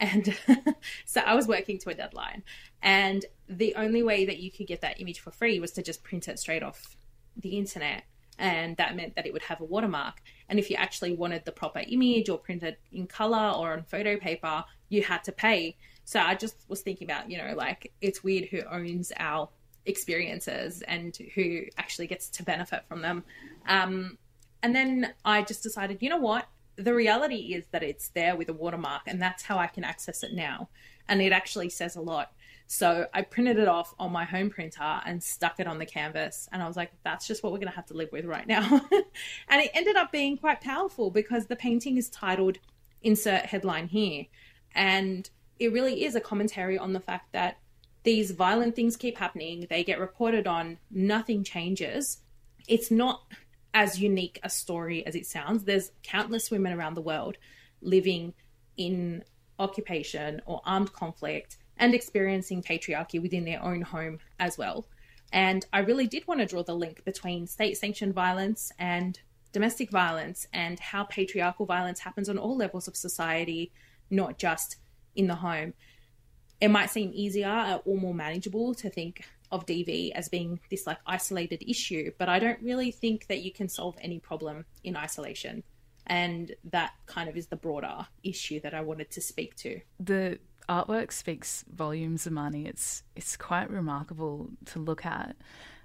And so I was working to a deadline. And the only way that you could get that image for free was to just print it straight off the internet and that meant that it would have a watermark. And if you actually wanted the proper image or printed in color or on photo paper, you had to pay. So I just was thinking about, you know, like it's weird who owns our experiences and who actually gets to benefit from them. Um, and then I just decided, you know what? The reality is that it's there with a watermark, and that's how I can access it now. And it actually says a lot. So I printed it off on my home printer and stuck it on the canvas. And I was like, that's just what we're going to have to live with right now. and it ended up being quite powerful because the painting is titled Insert Headline Here. And it really is a commentary on the fact that these violent things keep happening, they get reported on, nothing changes. It's not as unique a story as it sounds. There's countless women around the world living in occupation, or armed conflict, and experiencing patriarchy within their own home as well. And I really did want to draw the link between state sanctioned violence and domestic violence and how patriarchal violence happens on all levels of society, not just in the home. It might seem easier or more manageable to think of DV as being this like isolated issue, but I don't really think that you can solve any problem in isolation. And that kind of is the broader issue that I wanted to speak to. The artwork speaks volumes, Amani. It's it's quite remarkable to look at.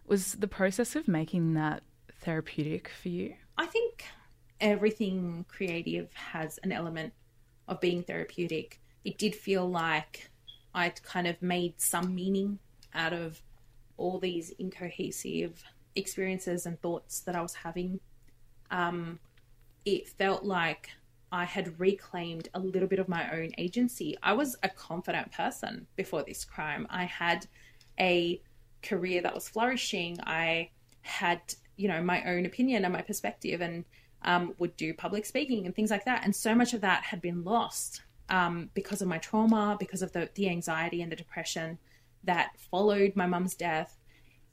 Was the process of making that therapeutic for you? I think everything creative has an element of being therapeutic. It did feel like I'd kind of made some meaning out of all these incohesive experiences and thoughts that I was having. Um, it felt like I had reclaimed a little bit of my own agency. I was a confident person before this crime. I had a career that was flourishing. I had, you know, my own opinion and my perspective and um, would do public speaking and things like that. And so much of that had been lost um, because of my trauma, because of the, the anxiety and the depression that followed my mum's death.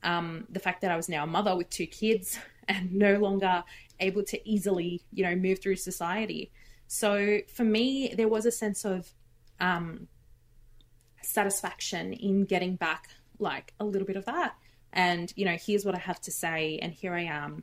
Um, the fact that I was now a mother with two kids and no longer able to easily, you know, move through society. So for me, there was a sense of um, satisfaction in getting back like a little bit of that. And, you know, here's what I have to say, and here I am,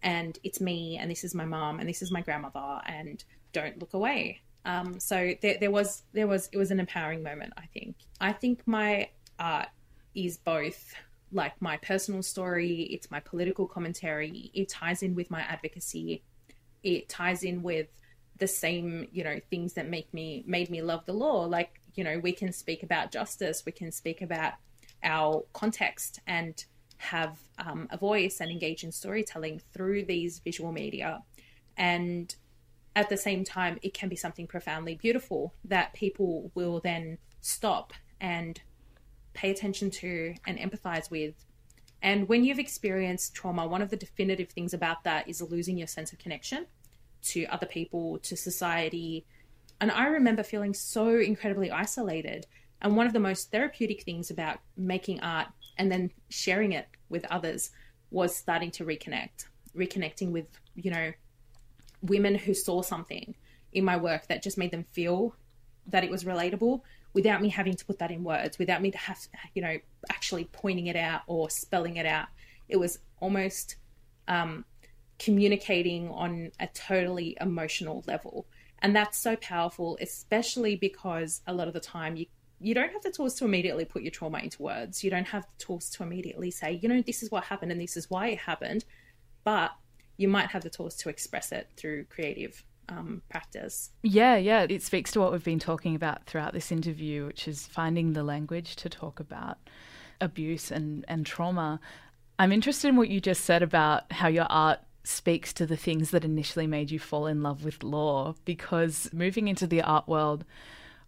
and it's me, and this is my mom, and this is my grandmother, and don't look away. Um, so there, there was there was it was an empowering moment. I think. I think my art is both like my personal story. It's my political commentary. It ties in with my advocacy. It ties in with the same you know things that make me made me love the law. Like you know we can speak about justice. We can speak about our context and have um, a voice and engage in storytelling through these visual media and at the same time, it can be something profoundly beautiful that people will then stop and pay attention to and empathize with. And when you've experienced trauma, one of the definitive things about that is losing your sense of connection to other people, to society. And I remember feeling so incredibly isolated. And one of the most therapeutic things about making art and then sharing it with others was starting to reconnect, reconnecting with, you know, women who saw something in my work that just made them feel that it was relatable without me having to put that in words, without me to have, you know, actually pointing it out or spelling it out. It was almost um, communicating on a totally emotional level. And that's so powerful, especially because a lot of the time you you don't have the tools to immediately put your trauma into words. You don't have the tools to immediately say, you know, this is what happened and this is why it happened. But you might have the tools to express it through creative um, practice. Yeah, yeah. It speaks to what we've been talking about throughout this interview, which is finding the language to talk about abuse and, and trauma. I'm interested in what you just said about how your art speaks to the things that initially made you fall in love with law, because moving into the art world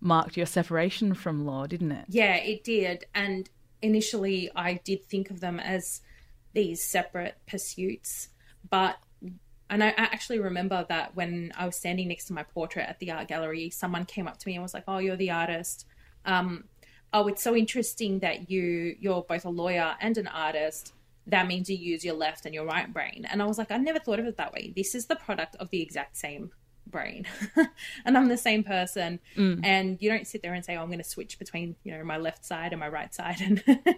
marked your separation from law, didn't it? Yeah, it did. And initially, I did think of them as these separate pursuits but and I actually remember that when I was standing next to my portrait at the art gallery, someone came up to me and was like, "Oh, you're the artist. Um, oh, it's so interesting that you you're both a lawyer and an artist. That means you use your left and your right brain." And I was like, "I never thought of it that way. This is the product of the exact same brain, and I'm the same person. Mm. And you don't sit there and say, "Oh, I'm going to switch between you know my left side and my right side." And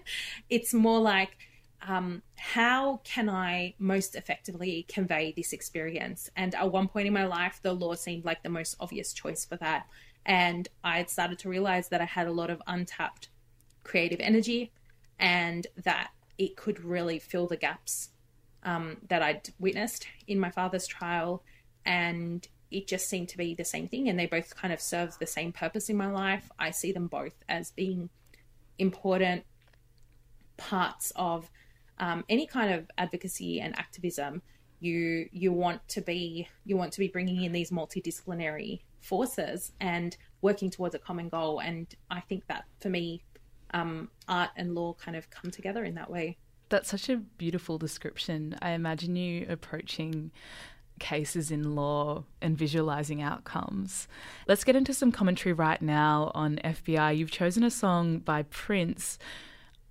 it's more like um, how can I most effectively convey this experience? And at one point in my life, the law seemed like the most obvious choice for that. And I had started to realize that I had a lot of untapped creative energy and that it could really fill the gaps um, that I'd witnessed in my father's trial. And it just seemed to be the same thing. And they both kind of serve the same purpose in my life. I see them both as being important parts of um, any kind of advocacy and activism, you you want to be you want to be bringing in these multidisciplinary forces and working towards a common goal. And I think that for me, um, art and law kind of come together in that way. That's such a beautiful description. I imagine you approaching cases in law and visualizing outcomes. Let's get into some commentary right now on FBI. You've chosen a song by Prince.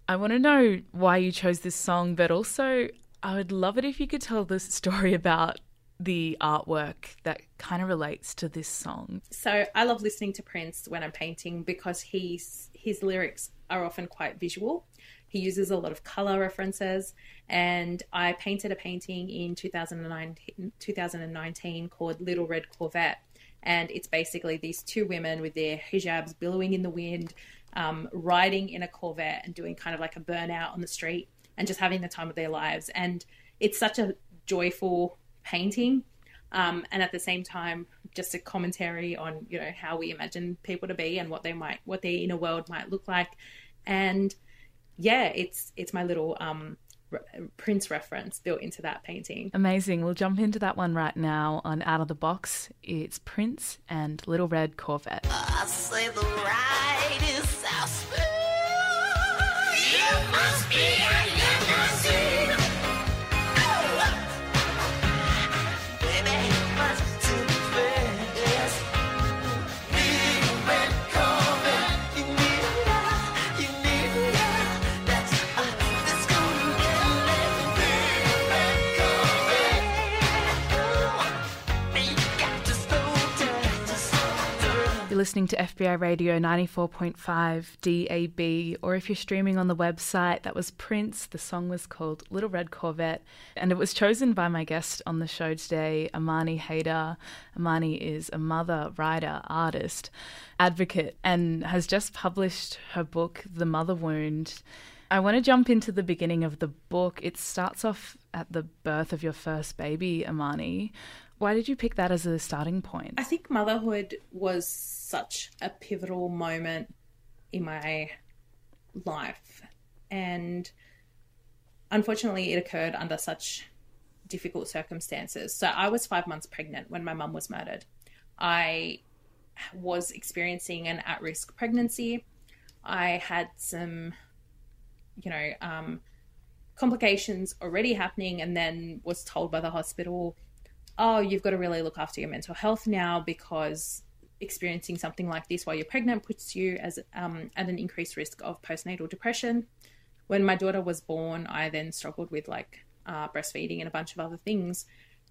I want to know why you chose this song, but also I would love it if you could tell the story about the artwork that kind of relates to this song. So I love listening to Prince when I'm painting because he's his lyrics are often quite visual. He uses a lot of color references, and I painted a painting in 2019, 2019 called Little Red Corvette, and it's basically these two women with their hijabs billowing in the wind, um, riding in a Corvette and doing kind of like a burnout on the street and just having the time of their lives. And it's such a joyful painting. Um, and at the same time, just a commentary on you know how we imagine people to be and what they might, what their inner world might look like, and yeah, it's it's my little um, Prince reference built into that painting. Amazing. We'll jump into that one right now on Out of the Box. It's Prince and Little Red Corvette. Listening to FBI Radio 94.5 DAB, or if you're streaming on the website, that was Prince. The song was called Little Red Corvette, and it was chosen by my guest on the show today, Amani Haydar. Amani is a mother, writer, artist, advocate, and has just published her book, The Mother Wound. I want to jump into the beginning of the book. It starts off at the birth of your first baby, Amani. Why did you pick that as a starting point? I think motherhood was such a pivotal moment in my life. And unfortunately, it occurred under such difficult circumstances. So I was five months pregnant when my mum was murdered. I was experiencing an at risk pregnancy. I had some, you know, um, complications already happening, and then was told by the hospital oh, you've got to really look after your mental health now because experiencing something like this while you're pregnant puts you as um, at an increased risk of postnatal depression. When my daughter was born, I then struggled with like uh, breastfeeding and a bunch of other things,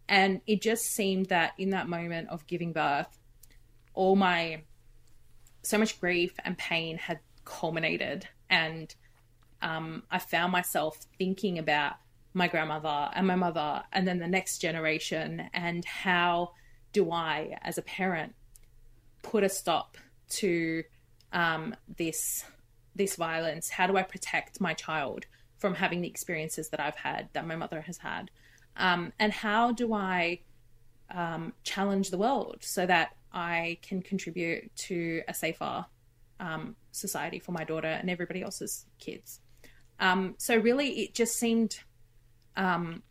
and it just seemed that in that moment of giving birth, all my so much grief and pain had culminated, and um, I found myself thinking about my grandmother and my mother and then the next generation and how do i as a parent put a stop to um, this this violence? How do i protect my child from having the experiences that i've had that my mother has had? Um, and how do i um, challenge the world so that i can contribute to a safer um, society for my daughter and everybody else's kids? Um, so really it just seemed um,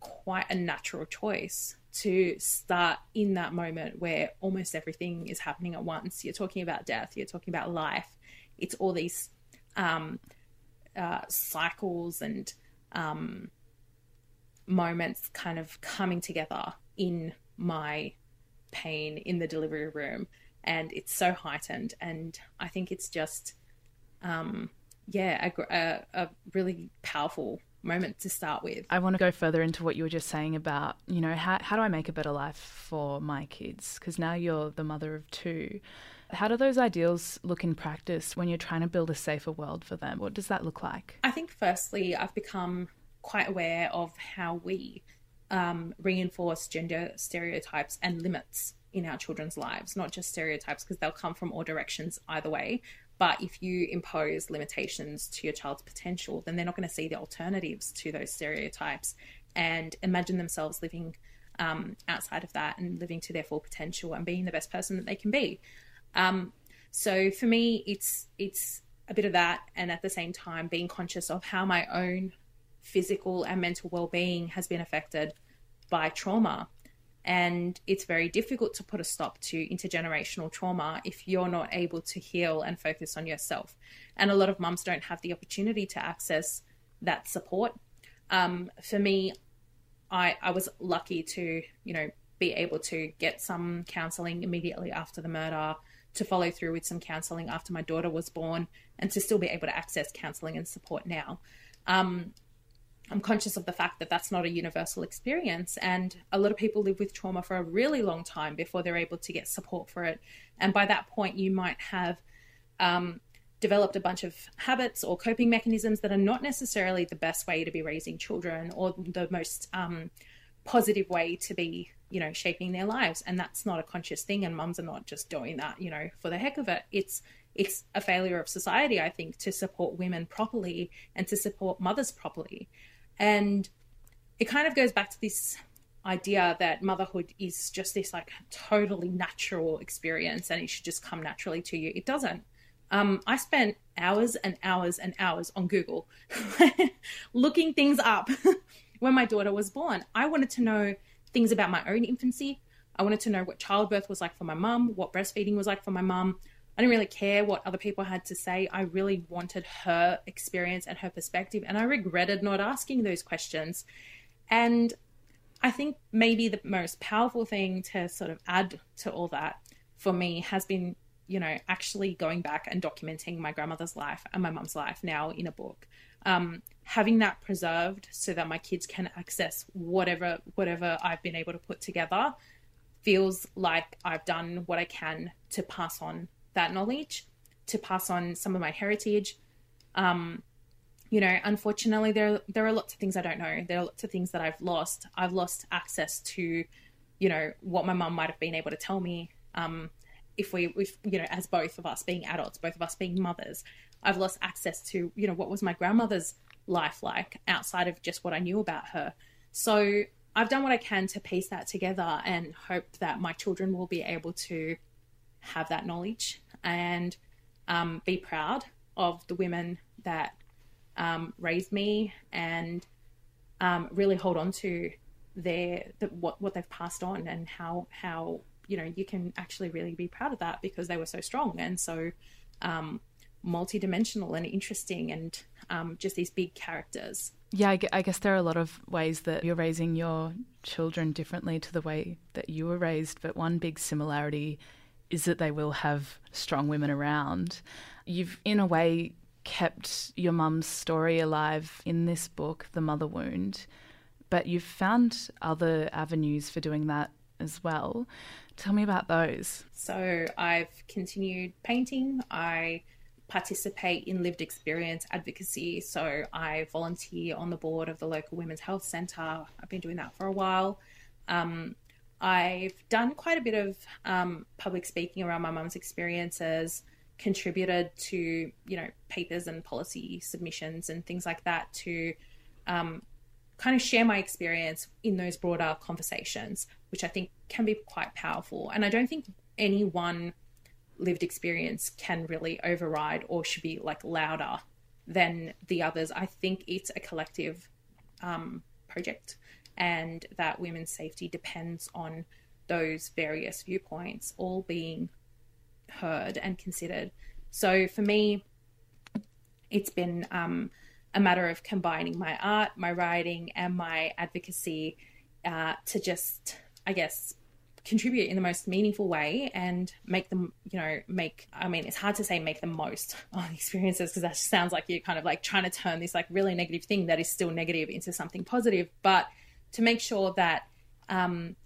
quite a natural choice to start in that moment where almost everything is happening at once. You're talking about death, you're talking about life. It's all these um, uh, cycles and um, moments kind of coming together in my pain in the delivery room. And it's so heightened. And I think it's just, um, yeah, a, a, a really powerful moment to start with. I want to go further into what you were just saying about, you know, how, how do I make a better life for my kids? Because now you're the mother of two. How do those ideals look in practice when you're trying to build a safer world for them? What does that look like? I think, firstly, I've become quite aware of how we um, reinforce gender stereotypes and limits in our children's lives, not just stereotypes, because they'll come from all directions either way, but if you impose limitations to your child's potential, then they're not going to see the alternatives to those stereotypes and imagine themselves living um, outside of that and living to their full potential and being the best person that they can be. Um, so for me, it's it's a bit of that, and at the same time, being conscious of how my own physical and mental well-being has been affected by trauma and it's very difficult to put a stop to intergenerational trauma if you're not able to heal and focus on yourself. And a lot of mums don't have the opportunity to access that support. Um, for me, I, I was lucky to, you know, be able to get some counseling immediately after the murder, to follow through with some counseling after my daughter was born, and to still be able to access counseling and support now. Um, I'm conscious of the fact that that's not a universal experience, and a lot of people live with trauma for a really long time before they're able to get support for it. And by that point, you might have um, developed a bunch of habits or coping mechanisms that are not necessarily the best way to be raising children or the most um, positive way to be, you know, shaping their lives. And that's not a conscious thing, and mums are not just doing that, you know, for the heck of it. It's it's a failure of society, I think, to support women properly and to support mothers properly. And it kind of goes back to this idea that motherhood is just this like totally natural experience and it should just come naturally to you. It doesn't. Um, I spent hours and hours and hours on Google looking things up when my daughter was born. I wanted to know things about my own infancy. I wanted to know what childbirth was like for my mum, what breastfeeding was like for my mum. I didn't really care what other people had to say. I really wanted her experience and her perspective, and I regretted not asking those questions. And I think maybe the most powerful thing to sort of add to all that for me has been, you know, actually going back and documenting my grandmother's life and my mum's life now in a book. Um, having that preserved so that my kids can access whatever whatever I've been able to put together feels like I've done what I can to pass on that knowledge to pass on some of my heritage. Um, you know, unfortunately, there there are lots of things I don't know. There are lots of things that I've lost. I've lost access to, you know, what my mum might have been able to tell me. Um, if we, if you know, as both of us being adults, both of us being mothers, I've lost access to, you know, what was my grandmother's life like outside of just what I knew about her. So I've done what I can to piece that together and hope that my children will be able to have that knowledge and um, be proud of the women that um, raised me and um, really hold on to their the, what what they've passed on and how how you know you can actually really be proud of that because they were so strong and so um, multidimensional and interesting and um, just these big characters. Yeah, I guess there are a lot of ways that you're raising your children differently to the way that you were raised, but one big similarity is that they will have strong women around. You've, in a way, kept your mum's story alive in this book, The Mother Wound, but you've found other avenues for doing that as well. Tell me about those. So, I've continued painting. I participate in lived experience advocacy. So, I volunteer on the board of the local Women's Health Centre. I've been doing that for a while. Um, I've done quite a bit of um, public speaking around my mum's experiences, contributed to you know papers and policy submissions and things like that to um, kind of share my experience in those broader conversations, which I think can be quite powerful. And I don't think any one lived experience can really override or should be like louder than the others. I think it's a collective um, project and that women's safety depends on those various viewpoints all being heard and considered. So for me, it's been um, a matter of combining my art, my writing, and my advocacy uh, to just, I guess, contribute in the most meaningful way and make them, you know, make, I mean, it's hard to say make the most of experiences because that sounds like you're kind of like trying to turn this like really negative thing that is still negative into something positive. But to make sure that um,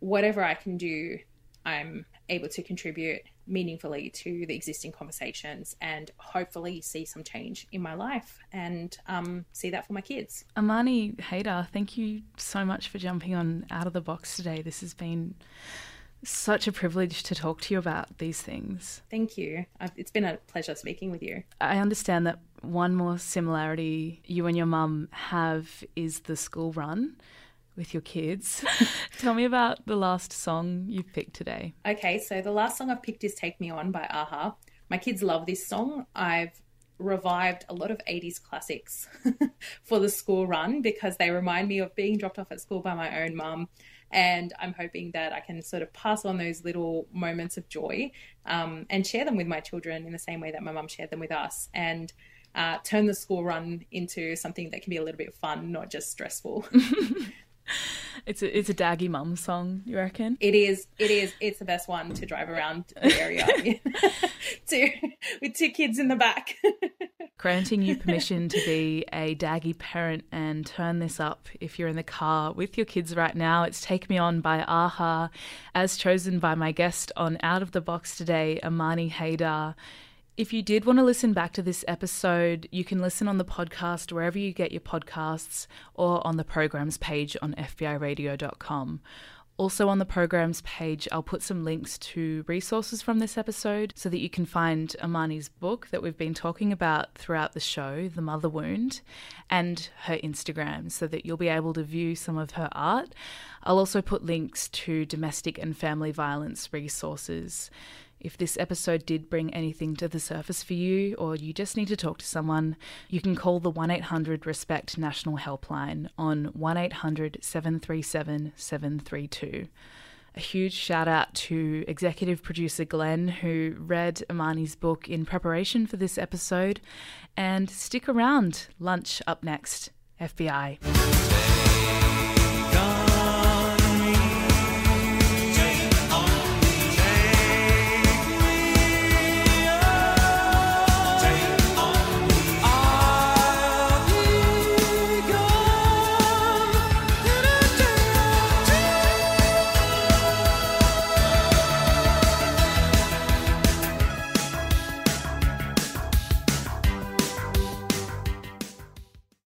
whatever I can do, I'm able to contribute meaningfully to the existing conversations and hopefully see some change in my life and um, see that for my kids. Amani Haydar, thank you so much for jumping on Out of the Box today. This has been such a privilege to talk to you about these things. Thank you. It's been a pleasure speaking with you. I understand that one more similarity you and your mum have is the school run with your kids. Tell me about the last song you've picked today. Okay, so the last song I've picked is Take Me On by a-ha. My kids love this song. I've revived a lot of 80s classics for the school run because they remind me of being dropped off at school by my own mum. And I'm hoping that I can sort of pass on those little moments of joy um, and share them with my children in the same way that my mum shared them with us. And uh, turn the school run into something that can be a little bit fun, not just stressful. it's a it's a daggy mum song, you reckon? It is. It is. It's the best one to drive around the area to with two kids in the back. Granting you permission to be a daggy parent and turn this up if you're in the car with your kids right now. It's Take Me On by a-ha, as chosen by my guest on Out of the Box today, Amani Haydar. If you did want to listen back to this episode, you can listen on the podcast wherever you get your podcasts or on the programs page on FBIRadio.com. Also, on the programs page, I'll put some links to resources from this episode so that you can find Amani's book that we've been talking about throughout the show, The Mother Wound, and her Instagram so that you'll be able to view some of her art. I'll also put links to domestic and family violence resources. If this episode did bring anything to the surface for you, or you just need to talk to someone, you can call the 1 800 RESPECT National Helpline on 1 800 737 732. A huge shout out to executive producer Glen, who read Amani's book in preparation for this episode. And stick around, lunch up next. FBI.